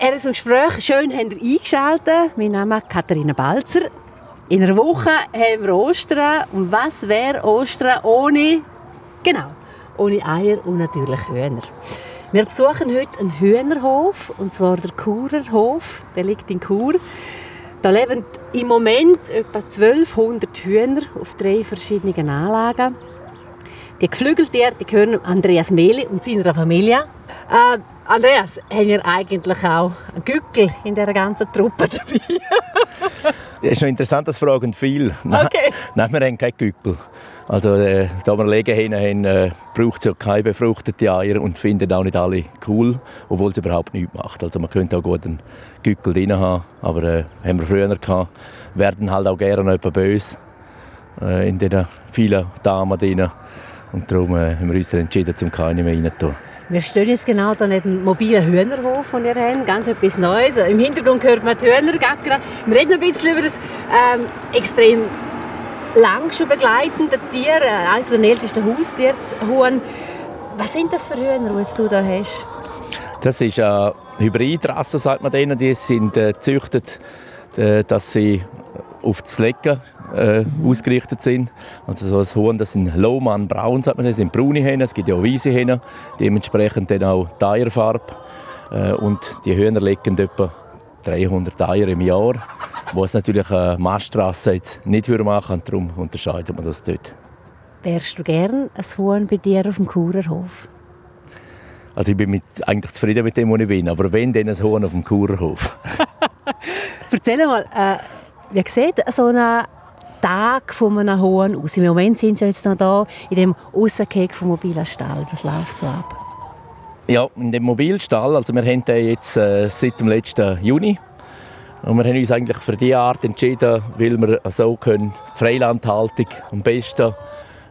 RSO Gespräch, schön habt ihr eingeschaltet. Mein Name ist Katharina Balzer. In einer Woche haben wir Ostern. Und was wäre Ostern ohne, genau, ohne Eier und natürlich Hühner? Wir besuchen heute einen Hühnerhof, und zwar der Kurerhof. Der liegt in Chur. Da leben im Moment etwa 1200 Hühner auf drei verschiedenen Anlagen. Die Geflügeltiere gehören Andreas Mehli und seiner Familie. Äh, Andreas, haben wir eigentlich auch einen Gückel in dieser ganzen Truppe dabei? Es ist noch interessant, das fragen viele. Okay. Nein, wir haben keinen Gückel. Also, äh, da wir Legen haben, äh, braucht es ja keine befruchteten Eier und finden auch nicht alle cool, obwohl es überhaupt nichts macht. Also man könnte auch gut einen Gückel drin haben, aber äh, haben wir früher gehabt, werden halt auch gerne noch böse äh, in den vielen Damen drin. Und darum äh, haben wir uns entschieden, zum keine mehr rein tun. Wir stehen jetzt genau hier neben dem mobilen Hühnerhof, den wir haben. Ganz etwas Neues. Im Hintergrund hört man die Hühner. Wir reden ein bisschen über das ähm, extrem lang schon begleitende Tier, eines der ältesten Haustiere, Huhn. Was sind das für Hühner, die du hier hast? Das ist eine Hybridrasse, sagt man denen. Die sind äh, gezüchtet, äh, dass sie auf das Lecken äh, ausgerichtet sind. Also so ein Huhn, das sind Lohmann Braun, sagt man, das sind braune Hähne, es gibt ja auch weiße Hähne, dementsprechend dann auch die Eierfarbe. Äh, und die Hühner legen etwa 300 Eier im Jahr, was natürlich eine Maststrasse jetzt nicht machen würde, darum unterscheidet man das dort. Wärst du gern ein Huhn bei dir auf dem Kurerhof? Also ich bin mit, eigentlich zufrieden mit dem, wo ich bin, aber wenn, dann ein Huhn auf dem Kurerhof. Erzähl mal, äh, wie sieht so ein Tag von einem Huhn aus? Im Moment sind sie jetzt noch da in dem Aussenkäfig vom mobilen Stall. Was läuft so ab? Ja, in dem Mobilstall, also wir haben den jetzt äh, seit dem letzten Juni und wir haben uns eigentlich für diese Art entschieden, weil wir so können die Freilandhaltung am besten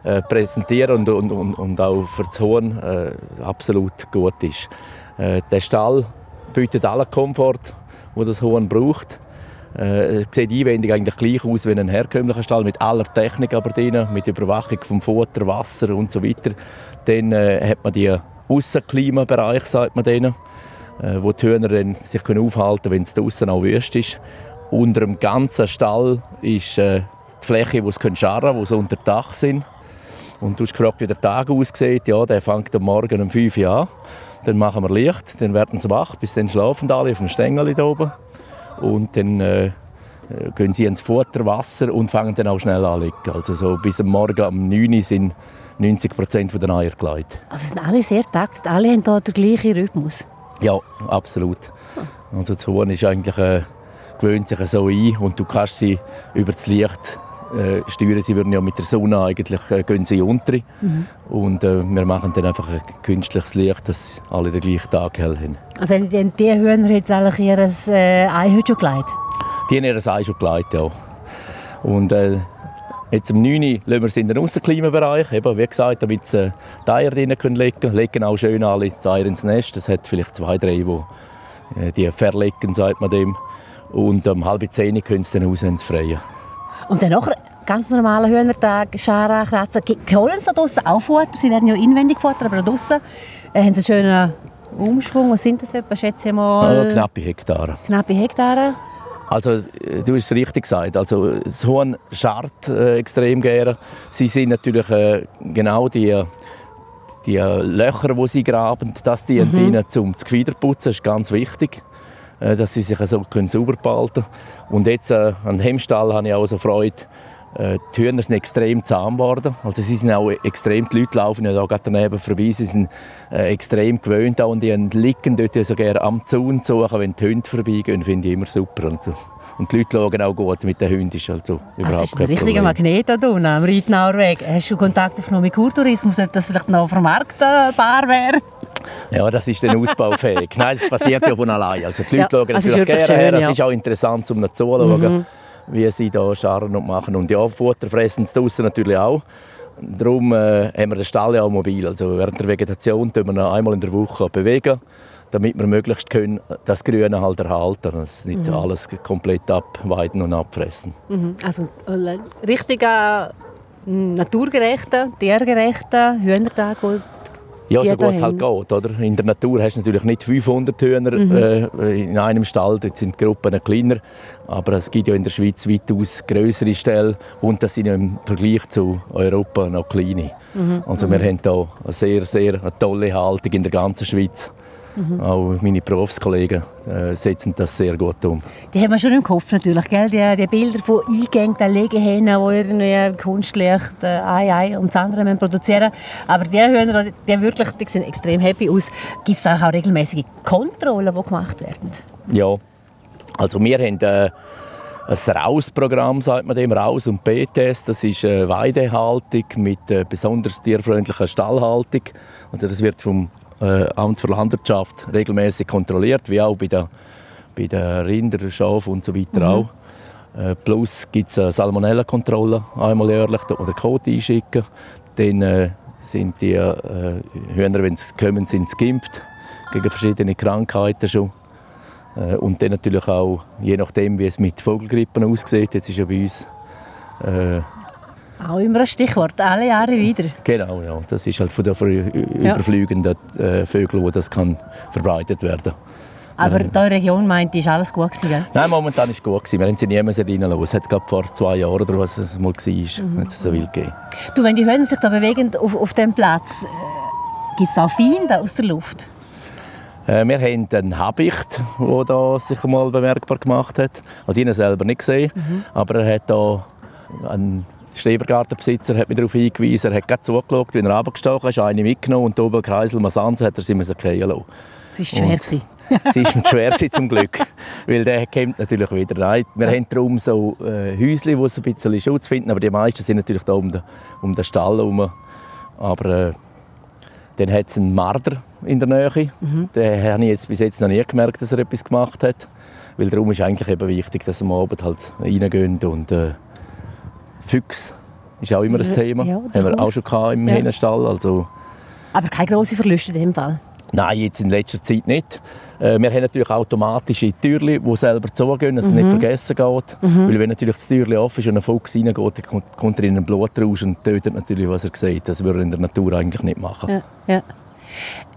äh, präsentieren und, und, und, auch für das Huhn äh, absolut gut ist. Äh, der Stall bietet allen Komfort, den das Huhn braucht. Äh, sieht einwendig eigentlich gleich aus wie ein herkömmlicher Stall, mit aller Technik aber drin, mit Überwachung vom Futter, Wasser und so weiter. Dann äh, hat man die Aussenklimabereich, sagt man denen, äh, wo die Hühner dann sich können aufhalten können, wenn es draußen auch wüst ist. Unter dem ganzen Stall ist äh, die Fläche, wo sie scharren können, wo sie unter Dach sind. Und du hast gefragt, wie der Tag aussieht. Ja, der fängt am Morgen um 5 Uhr an. Dann machen wir Licht, dann werden sie wach, bis dann schlafen alle auf dem Stängel hier oben. Und dann äh, gehen sie ins Futter, Wasser und fangen dann auch schnell an zu Also so bis am Morgen um 9 Uhr sind 90 Prozent der Eier gelegt. Also sind alle sehr takt, alle haben hier den gleichen Rhythmus? Ja, absolut. Also das Huhn ist eigentlich, äh, gewöhnt sich so ein und du kannst sie über das Licht äh, steuern. Sie würden ja mit der Sonne eigentlich äh, gehen sie unter. Mhm. Und äh, wir machen dann einfach ein künstliches Licht, dass alle den gleichen Tag hell haben. Also die, die Hühner jetzt eigentlich ihr äh, Ei heute schon gelegt? Die haben ihr Ei schon gelegt, ja. Und äh, Jetzt am 9. Uhr lassen wir sie in den Aussenklimabereich, eben, wie gesagt, damit sie die Eier drinnen können legen Legen auch schön alle die Eier ins Nest. Es hat vielleicht zwei, drei, die, äh, die verlegen, sagt man dem. Und um halb zehn können sie dann raus ins Freie. Und dann nachher ganz normaler Hühnertag, Schara, Kratzen. Holen sie draussen auch Futter? Sie werden ja inwendig Futter, aber draussen äh, haben sie einen schönen Umschwung. Was sind das etwa, schätze ich mal? Oh, knappe Hektare. Knappe Hektare. Also, äh, du hast es richtig gesagt. Also, das Huhn scharrt äh, extrem gerne. Sie sind natürlich äh, genau die, die Löcher, die sie graben, das dient mhm. ihnen zum Gefiederputzen. Das ist ganz wichtig, äh, dass sie sich so können sauber behalten können. Und jetzt äh, an dem Hemmstall habe ich auch so Freude, äh, die Hühner sind extrem zahm geworden. Also sie sind auch extrem, die Leute laufen ja da gerade daneben vorbei, sie sind äh, extrem gewöhnt auch und die liegen dort so gerne am Zaun suchen, wenn die Hunde vorbeigehen, finde ich immer super. Und, und die Leute schauen auch gut mit den Hunden, ist also überhaupt Das ist ein richtiger Magnet da unten am Reitnauer Weg. Hast du Kontakt aufgenommen mit Kurtourismus, ob das vielleicht noch vermarktbar wäre? Ja, das ist dann ausbaufähig. Nein, das passiert ja von allein. Also die Leute ja, schauen natürlich gerne schön, her. Es ja. ist auch interessant, um zuzuschauen. Mhm wie sie da scharren und machen. Und ja, Futter fressen sie draußen natürlich auch. Darum äh, haben wir den Stall ja auch mobil. Also während der Vegetation tun wir ihn einmal in der Woche bewegen, damit wir möglichst können das Grüne halt erhalten, dass nicht mhm. alles komplett abweiden und abfressen. Mhm. Also äh, richtiger naturgerechter, tiergerechter Hühnertag, Ja, so gut es halt geht. Oder? In der Natur hast du natürlich nicht 500 Hühner mhm. äh, in einem Stall, dort sind die Gruppen kleiner. Aber es gibt ja in der Schweiz weitaus größere Ställe und das sind im Vergleich zu Europa noch kleine. Mhm. Also wir mhm. haben hier eine sehr, sehr tolle Haltung in der ganzen Schweiz. Mhm. Auch meine Berufskollegen äh, setzen das sehr gut um. Die haben wir schon im Kopf natürlich, gell? Die, die Bilder von eingängten Legehennen, die irgendwie Kunstlicht, äh, Ei, Ei und das andere produzieren. Aber die Hühner, die, wirklich, die sehen extrem happy aus. Gibt es auch regelmäßige Kontrollen, die gemacht werden? Ja, also wir haben... Äh, ein Rausprogramm, sagt man dem, Raus- und B-Test. Das ist eine Weidehaltung mit äh, besonders tierfreundlicher Stallhaltung. Also das wird vom äh, Amt für Landwirtschaft regelmäßig kontrolliert, wie auch bei den, bei den Rinder, Schafen und so weiter mhm. auch. Äh, plus gibt es eine Salmonella-Kontrolle einmal jährlich, da man den Code einschicken. Dann äh, sind die äh, Hühner, wenn sie kommen, sind sie geimpft gegen verschiedene Krankheiten schon. Äh, und dann natürlich auch, je nachdem, wie es mit Vogelgrippen aussieht, jetzt ist ja bei uns äh, auch immer ein Stichwort, alle Jahre wieder. Genau, ja. Das ist halt von den ja. überfliegenden äh, Vögeln, wo das kann verbreitet werden aber ähm. deine Region meint, ist alles gut gewesen, Nein, momentan ist es gut gewesen. Wir haben sie nie mehr reinlassen. Es hat gerade vor zwei Jahren oder was es mal war, mhm. es so wild gegeben. Du, wenn die Hühner sich da bewegen auf, auf dem Platz, äh, gibt es da Feinde aus der Luft? Äh, wir haben einen Habicht, der da sich mal bemerkbar gemacht hat. Also ich ihn selber nicht gesehen, mhm. aber er hat da einen der Schrebergartenbesitzer hat mich darauf hingewiesen, er hat gerade zugeschaut, wie er runtergestochen ist, eine mitgenommen und oben Kreisel Masanze hat er sie fallen lassen. Es war schwer. sie war schwer zum Glück, weil der kommt natürlich wieder rein. Wir ja. haben darum so äh, Häuschen, wo sie ein bisschen Schutz finden, aber die meisten sind natürlich da um den, um den Stall herum. Aber äh, dann hat es einen Marder in der Nähe. Mhm. Den habe ich jetzt bis jetzt noch nie gemerkt, dass er etwas gemacht hat. Weil darum ist eigentlich eben wichtig, dass wir am Abend halt reingehen und äh, Füchse ist auch immer ein Thema. Ja, Haben wir auch schon im ja. Hähnerstall. Also Aber keine grossen Verluste in dem Fall? Nein, jetzt in letzter Zeit nicht. Äh, wir haben natürlich automatische Türen, die selber zugehen, dass mhm. es nicht mhm. vergessen geht. Mhm. Weil wenn natürlich das Türchen offen ist und ein Fuchs reingeht, dann kommt er in einen Blutrausch und tötet natürlich, was er sieht. Das würde er in der Natur eigentlich nicht machen. Ja, ja.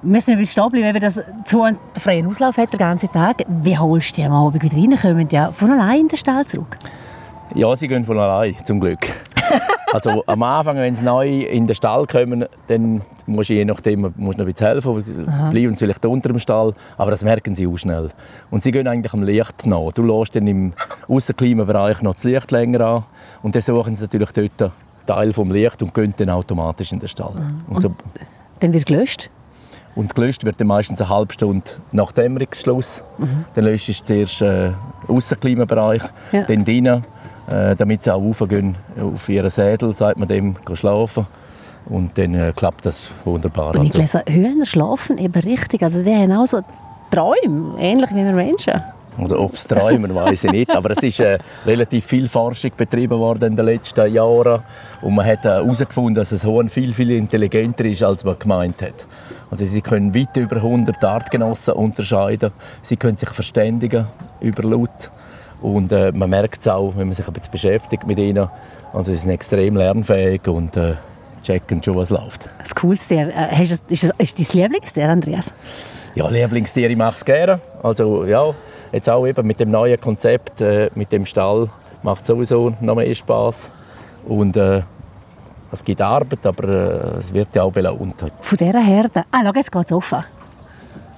Wir müssen ein stehen bleiben, wenn das zu einen freien Auslauf hat, den ganzen Tag. Wie holst du die am Abend wieder rein? Kommen die ja von allein in den Stall zurück? Ja, sie gehen von allein, zum Glück. also am Anfang, wenn sie neu in den Stall kommen, dann musst du je nachdem musst noch ein bisschen helfen, Aha. bleiben sie vielleicht unter dem Stall, aber das merken sie auch schnell. Und sie gehen eigentlich am Licht nach. Du lässt dann im Aussenklimabereich noch das Licht länger an und dann suchen sie natürlich dort Teil vom Licht und gehen dann automatisch in den Stall. Und, und so. dann wird gelöscht? Und gelöscht wird dann meistens eine halbe Stunde nach Dämmerungsschluss. Mhm. Dann löscht du zuerst äh, Aussenklimabereich, ja. dann drinnen damit sie auch raufgehen auf ihren Sädel, sagt man dem, schlafen. Und dann äh, klappt das wunderbar. Und ich also, lese, Hühner schlafen eben richtig. Also die haben auch so Träume, ähnlich wie wir Menschen. Also ob es Träumen, weiß ich nicht. Aber es ist äh, relativ viel Forschung betrieben worden in den letzten Jahren. Und man hat herausgefunden, äh, dass ein Huhn viel, viel intelligenter ist, als man gemeint hat. Also sie können weit über 100 Artgenossen unterscheiden. Sie können sich verständigen über Laut. Und äh, man merkt es auch, wenn man sich ein bisschen beschäftigt mit ihnen. Also sie sind extrem lernfähig und äh, checken schon, was läuft. Das Coolste, äh, ist, das, ist, dein Lieblingstier, Andreas? Ja, Lieblingstier, ich mache es gerne. Also ja, jetzt auch eben mit dem neuen Konzept, äh, mit dem Stall, macht es sowieso noch mehr Spass. Und äh, es gibt Arbeit, aber äh, es wird ja auch belohnt. Von dieser Herde? Ah, schau, jetzt geht es offen.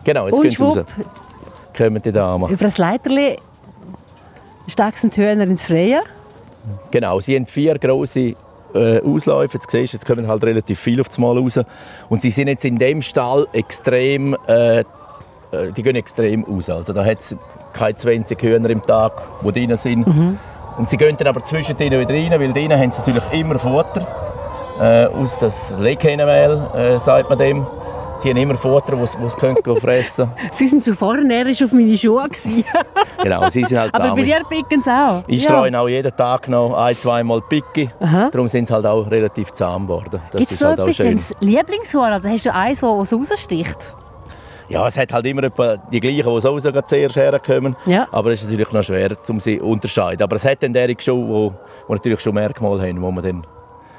Genau, jetzt gehen sie raus. Kommen die Damen. Über das Leiterli die Hühner ins Freie? Genau, sie haben vier große äh, Ausläufe. Jetzt siehst du, jetzt kommen halt relativ viel auf Mal raus. Und sie sind jetzt in dem Stall extrem, äh, äh die gehen extrem aus. Also da hat es keine 20 Hühner im Tag, die drin sind. Mhm. Und sie gehen dann aber zwischen denen wieder rein, weil drinnen haben sie natürlich immer Futter. Äh, aus das Leghähnenmehl, äh, sagt man dem. Sie haben immer Futter, was sie können fressen Sie sind so vornährisch auf meine Schuhe. genau, sie sind halt Aber bei dir picken sie auch? Ich ja. streue auch jeden Tag noch ein-, zweimal Picki. Darum sind sie halt auch relativ zahm geworden. Gibt es so halt etwas ein Lieblingshorn? Also hast du eins, das raussticht? Ja, es hat halt immer die gleichen, die sowieso zuerst herkommen. Ja. Aber es ist natürlich noch schwer, um sie zu unterscheiden. Aber es hat dann derige schon, die natürlich schon Merkmale haben, die man dann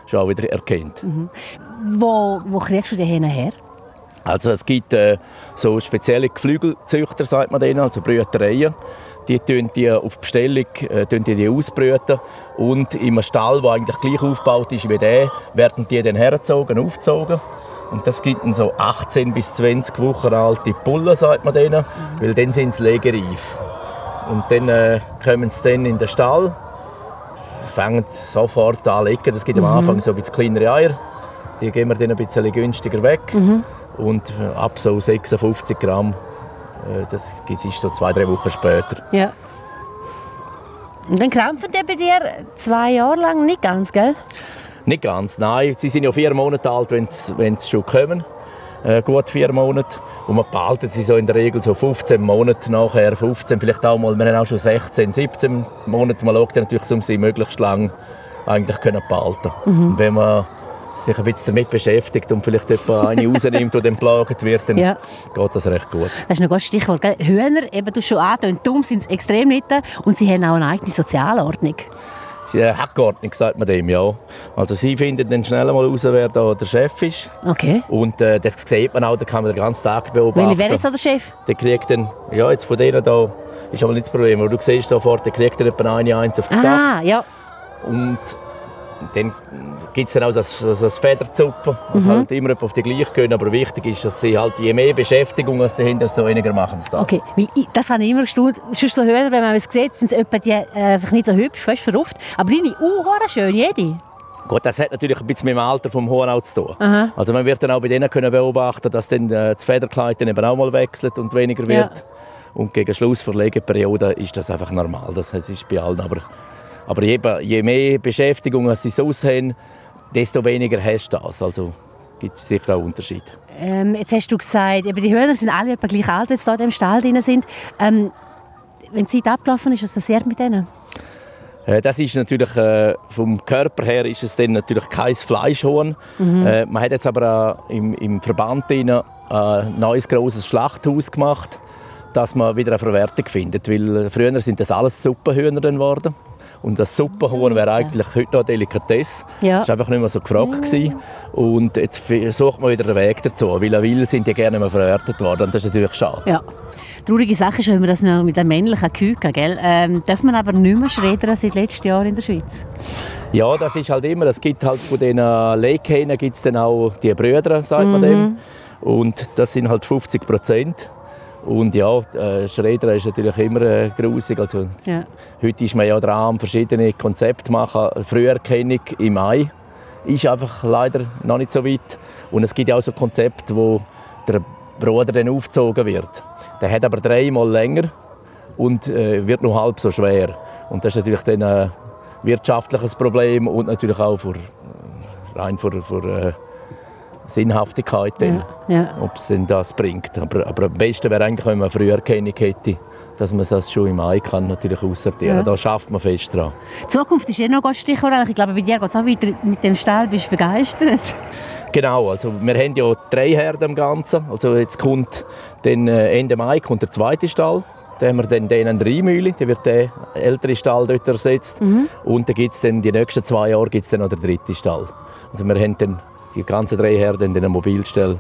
schon wieder erkennt. Mhm. Wo, wo kriegst du die her? Also es gibt äh, so spezielle Geflügelzüchter, sagt man denen, also Brütereien. Die tun die auf Bestellung äh, die, die ausbrüten und im Stall, der eigentlich gleich aufgebaut ist wie der, werden die dann hergezogen, aufgezogen. Und das gibt dann so 18 bis 20 Wochen alte Pullen, sagt man denen, mhm. weil dann sind sie legereif. Und dann äh, kommen sie dann in den Stall, fangen sofort an zu legen. Es gibt mhm. am Anfang so ein bisschen kleinere Eier, die geben wir dann ein bisschen günstiger weg. Mhm. Und ab so 56 Gramm, äh, das ist so zwei, drei Wochen später. Ja. Und dann krampfen die bei dir zwei Jahre lang nicht ganz, gell? Nicht ganz, nein. Sie sind ja vier Monate alt, wenn sie schon kommen. Äh, gut vier Monate. Und man behalten sie so in der Regel so 15 Monate nachher, 15, vielleicht auch mal, wir haben auch schon 16, 17 Monate. Man schaut natürlich, um sie möglichst lang eigentlich können behalten. Mhm. Und wenn man sich ein bisschen damit beschäftigt und vielleicht etwa eine rausnimmt, die dann belagert wird, dann ja. geht das recht gut. Das ist ein gutes Stichwort. Gell? Hühner, eben du schon angetönt, dumm sind sie extrem nicht und sie haben auch eine eigene Sozialordnung. Sie äh, Hackordnung, sagt man dem, ja. Also sie finden dann schnell mal raus, wer da der Chef ist. Okay. Und äh, das sieht man auch, da kann man den ganzen Tag beobachten. Welcher wäre jetzt der Chef? Der kriegt dann, ja, jetzt von denen da, ist aber nicht das Problem, aber du siehst sofort, der kriegt dann etwa eine eins auf das ah, Dach. ja. Und dann gibt es dann auch das, das, das Federzupfen, was mhm. halt immer auf die gleiche gehen. Aber wichtig ist, dass sie halt, je mehr Beschäftigung sie haben, desto weniger machen sie das. Okay, das habe ich immer gestaunt. Sonst so höher, wenn man es sieht, sind es die äh, einfach nicht so hübsch, fast verrufft. Aber deine uh, schön, jede. Gut, das hat natürlich ein bisschen mit dem Alter vom Hornhaut zu tun. Aha. Also man wird dann auch bei denen können beobachten, dass dann äh, das Federkleid dann eben auch mal wechselt und weniger wird. Ja. Und gegen Schluss der Legeperiode ist das einfach normal. Das ist bei allen. Aber aber je, je mehr Beschäftigung sie sonst haben, desto weniger hast du das. Also gibt es sicher auch Unterschiede. Ähm, jetzt hast du gesagt, eben die Hühner sind alle etwa gleich alt, jetzt hier in dem Stall drin sind. Ähm, wenn die Zeit abgelaufen ist, was passiert mit denen? Äh, das ist natürlich äh, vom Körper her ist es dann natürlich kein Fleischhuhn. Mhm. Äh, man hat jetzt aber äh, im, im Verband ein neues großes Schlachthaus gemacht, dass man wieder eine Verwertung findet, weil äh, früher sind das alles Suppenhühner geworden. Und das Suppenhuhn wäre eigentlich heute noch eine Delikatesse. Ja. Das war einfach nicht mehr so gefragt. Gewesen. Und jetzt sucht man wieder einen Weg dazu, weil an Will sind die gerne mehr verwertet worden. Und das ist natürlich schade. Ja. Traurige Sache ist, wenn wir das noch mit den männlichen Küken, gell? Ähm, darf man aber nicht mehr schreddern seit letztem Jahr in der Schweiz? Ja, das ist halt immer, es gibt halt von den Leghähnen gibt es dann auch die Brüder, sagt man mhm. dem. Und das sind halt 50 Prozent. Und ja, äh, Schredder ist natürlich immer äh, grusig. Also, ja. Heute ist man ja dran, verschiedene Konzepte zu machen. Früherkennung im Mai ist einfach leider noch nicht so weit. Und es gibt ja auch so Konzepte, wo der Bruder dann aufgezogen wird. Der hat aber dreimal länger und äh, wird nur halb so schwer. Und das ist natürlich dann ein wirtschaftliches Problem und natürlich auch für, rein für, für äh, Sinnhaftigkeit, dann, ja, ja. ob es denn das bringt. Aber, aber am besten wäre eigentlich, wenn man früher Erkennung hätte, dass man das schon im Mai kann natürlich aussortieren. Ja. Da schafft man fest dran. Die Zukunft ist eh noch ein Stichwort. Ich glaube, bei dir geht es auch weiter mit dem Stall. Bist du begeistert? Genau, also wir haben ja drei Herde im Ganzen. Also jetzt kommt dann äh, Ende Mai kommt der zweite Stall. Dann haben wir dann den an der wird der ältere Stall dort ersetzt. Mhm. Und dann gibt es dann, die nächsten zwei Jahre gibt's dann noch den dritten Stall. Also wir haben dann die ganzen drei Herden in einer Mobilstelle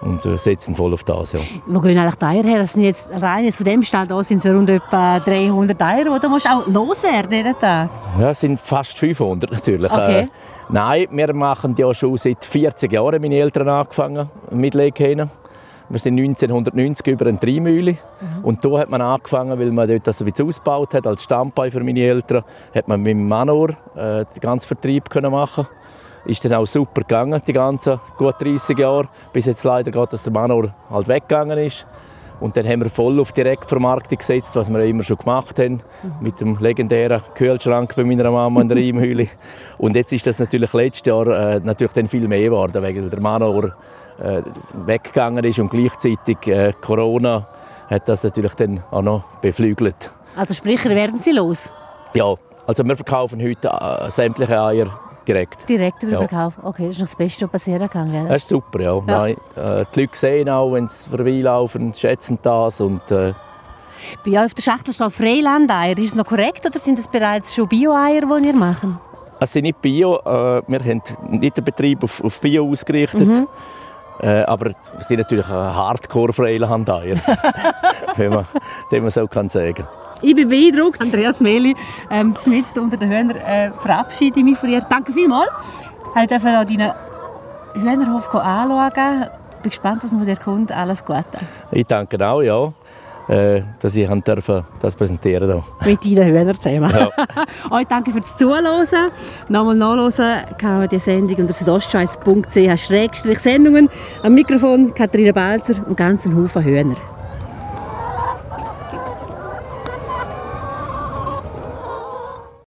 und äh, setzen voll auf das. Ja. Wo gehen eigentlich die Eier her? Das sind jetzt rein jetzt von dem Stall da sind es rund etwa 300 Eier, oder musst du auch loswerden jeden Tag? Ja, es sind fast 500 natürlich. Okay. Äh, nein, wir machen ja schon seit 40 Jahren meine Eltern angefangen mit Leghähnen. Wir sind 1990 über eine Dreimühle mhm. und da hat man angefangen, weil man dort das ein bisschen ausgebaut hat als Standbein für meine Eltern, hat man mit dem Manor äh, den ganzen Vertrieb können machen ist dann auch super gegangen, die ganzen gut 30 Jahre, bis jetzt leider Gott, dass der Manor halt weggegangen ist. Und dann haben wir voll auf Direktvermarktung gesetzt, was wir immer schon gemacht haben, mit dem legendären Kühlschrank bei meiner Mama in der Reimhülle. Und jetzt ist das natürlich letztes Jahr äh, natürlich dann viel mehr geworden, weil der Manor äh, weggegangen ist und gleichzeitig äh, Corona hat das natürlich dann auch noch beflügelt. Also sprich, werden Sie los? Ja, also wir verkaufen heute äh, sämtliche Eier Direkt. Direkt über den Verkauf? Okay, das ist noch das Beste, was passieren kann, gell? Das ist super, ja. ja. Nein, äh, die Leute sehen auch, wenn sie vorbeilaufen, schätzen das und... Äh, bei euch auf der Schachtel steht Freilandeier. Ist es noch korrekt oder sind das bereits schon Bio-Eier, die ihr macht? Es sind nicht Bio. Äh, wir haben nicht den Betrieb auf, auf Bio ausgerichtet. Mhm. Äh, aber wir sind natürlich ein Hardcore-Freilandeier, wenn man, den man so kann sagen ich bin beeindruckt. Andreas Meli, ähm, mitten unter den Hühnern, äh, verabschiede mich von dir. Danke vielmals. Ich durfte deinen Hühnerhof anschauen. Ich bin gespannt, was noch von dir kommt. Alles Gute. Ich danke auch, ja. Äh, dass ich dürfen, das präsentieren durfte. Mit deinen Hühnern zusammen. Ja. Euch danke fürs Zuhören. Nochmal nachhören kann man die Sendung unter südostschweiz.ch-sendungen. Am Mikrofon Katharina Balzer und ganzen Haufen Hühner.